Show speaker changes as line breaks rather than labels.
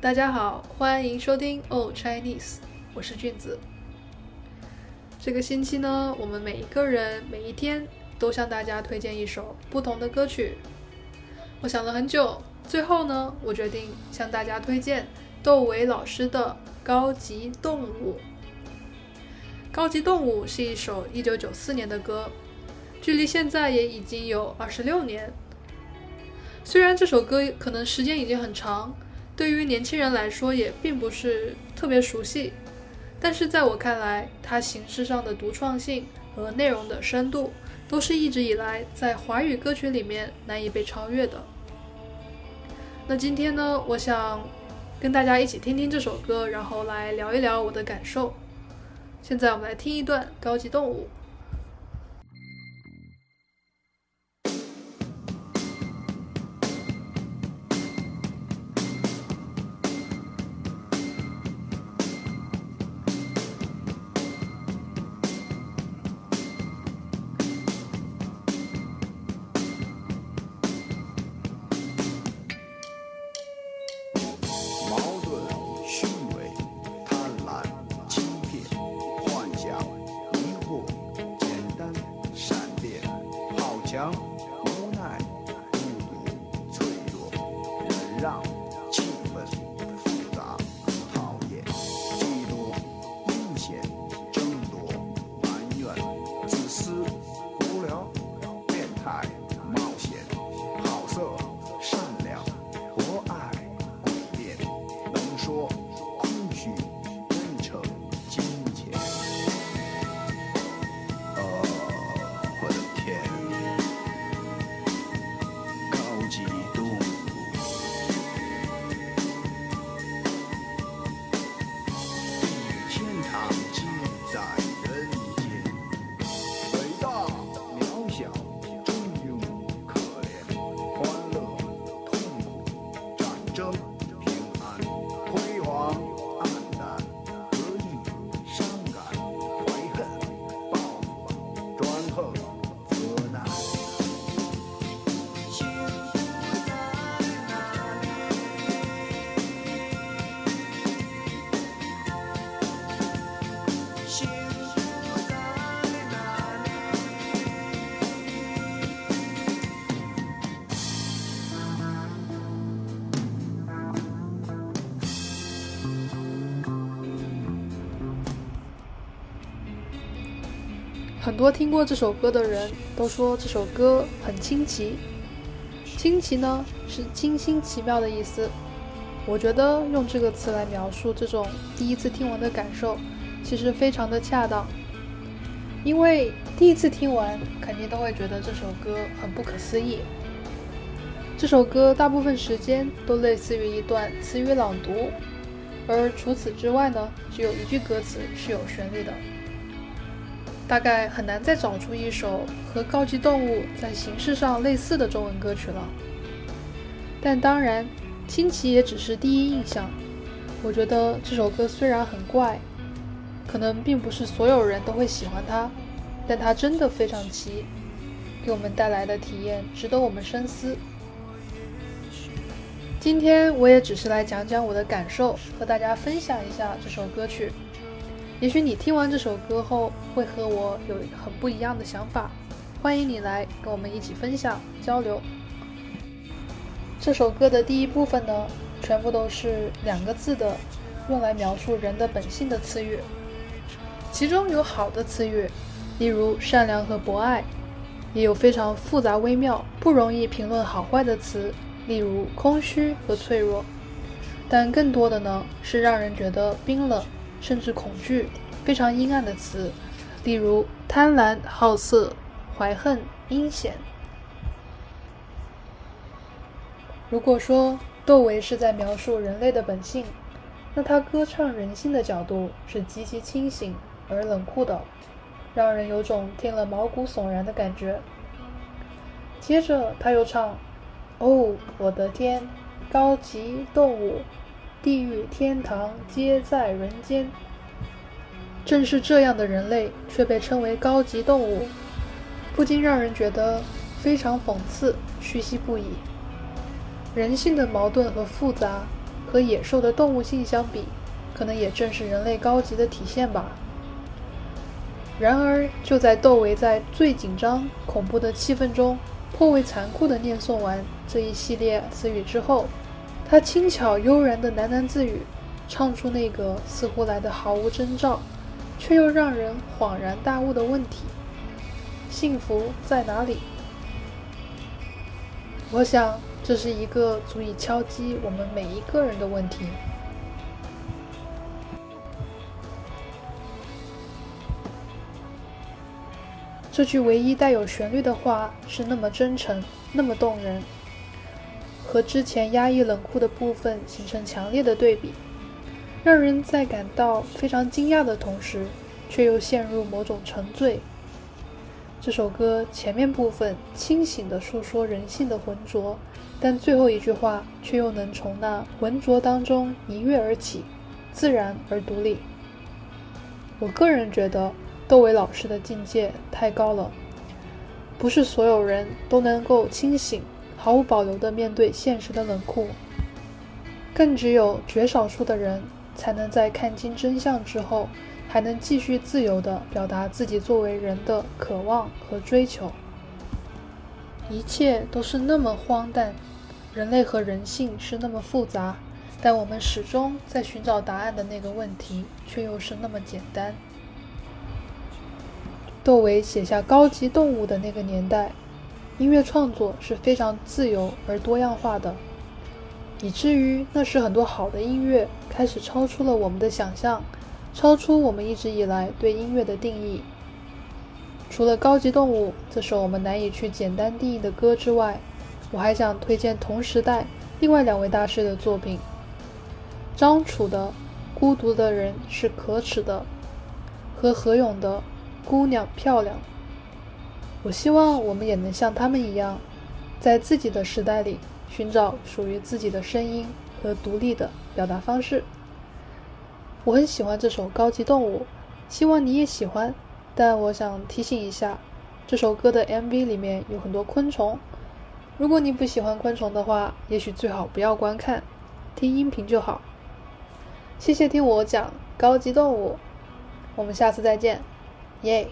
大家好，欢迎收听 Oh Chinese，我是俊子。这个星期呢，我们每一个人每一天都向大家推荐一首不同的歌曲。我想了很久，最后呢，我决定向大家推荐窦唯老师的《高级动物》。《高级动物》是一首1994年的歌，距离现在也已经有二十六年。虽然这首歌可能时间已经很长，对于年轻人来说也并不是特别熟悉，但是在我看来，它形式上的独创性和内容的深度，都是一直以来在华语歌曲里面难以被超越的。那今天呢，我想跟大家一起听听这首歌，然后来聊一聊我的感受。现在我们来听一段《高级动物》。
让、wisdom
很多听过这首歌的人都说这首歌很清奇。清奇呢是清新奇妙的意思。我觉得用这个词来描述这种第一次听完的感受，其实非常的恰当。因为第一次听完，肯定都会觉得这首歌很不可思议。这首歌大部分时间都类似于一段词语朗读，而除此之外呢，只有一句歌词是有旋律的。大概很难再找出一首和《高级动物》在形式上类似的中文歌曲了。但当然，清奇也只是第一印象。我觉得这首歌虽然很怪，可能并不是所有人都会喜欢它，但它真的非常奇，给我们带来的体验值得我们深思。今天我也只是来讲讲我的感受，和大家分享一下这首歌曲。也许你听完这首歌后会和我有很不一样的想法，欢迎你来跟我们一起分享交流。这首歌的第一部分呢，全部都是两个字的，用来描述人的本性的词语，其中有好的词语，例如善良和博爱，也有非常复杂微妙、不容易评论好坏的词，例如空虚和脆弱。但更多的呢，是让人觉得冰冷。甚至恐惧、非常阴暗的词，例如贪婪、好色、怀恨、阴险。如果说窦唯是在描述人类的本性，那他歌唱人性的角度是极其清醒而冷酷的，让人有种听了毛骨悚然的感觉。接着他又唱：“哦，我的天，高级动物。”地狱、天堂皆在人间。正是这样的人类，却被称为高级动物，不禁让人觉得非常讽刺、唏嘘不已。人性的矛盾和复杂，和野兽的动物性相比，可能也正是人类高级的体现吧。然而，就在窦唯在最紧张、恐怖的气氛中，颇为残酷地念诵完这一系列词语之后，他轻巧悠然的喃喃自语，唱出那个似乎来的毫无征兆，却又让人恍然大悟的问题：幸福在哪里？我想，这是一个足以敲击我们每一个人的问题。这句唯一带有旋律的话是那么真诚，那么动人，和之前压抑冷酷的部分形成强烈的对比，让人在感到非常惊讶的同时，却又陷入某种沉醉。这首歌前面部分清醒地诉说人性的浑浊，但最后一句话却又能从那浑浊当中一跃而起，自然而独立。我个人觉得。窦唯老师的境界太高了，不是所有人都能够清醒、毫无保留地面对现实的冷酷，更只有绝少数的人才能在看清真相之后，还能继续自由地表达自己作为人的渴望和追求。一切都是那么荒诞，人类和人性是那么复杂，但我们始终在寻找答案的那个问题，却又是那么简单。窦唯写下《高级动物》的那个年代，音乐创作是非常自由而多样化的，以至于那时很多好的音乐开始超出了我们的想象，超出我们一直以来对音乐的定义。除了《高级动物》这首我们难以去简单定义的歌之外，我还想推荐同时代另外两位大师的作品：张楚的《孤独的人是可耻的》和何勇的。姑娘漂亮，我希望我们也能像他们一样，在自己的时代里寻找属于自己的声音和独立的表达方式。我很喜欢这首《高级动物》，希望你也喜欢。但我想提醒一下，这首歌的 MV 里面有很多昆虫，如果你不喜欢昆虫的话，也许最好不要观看，听音频就好。谢谢听我讲《高级动物》，我们下次再见。耶。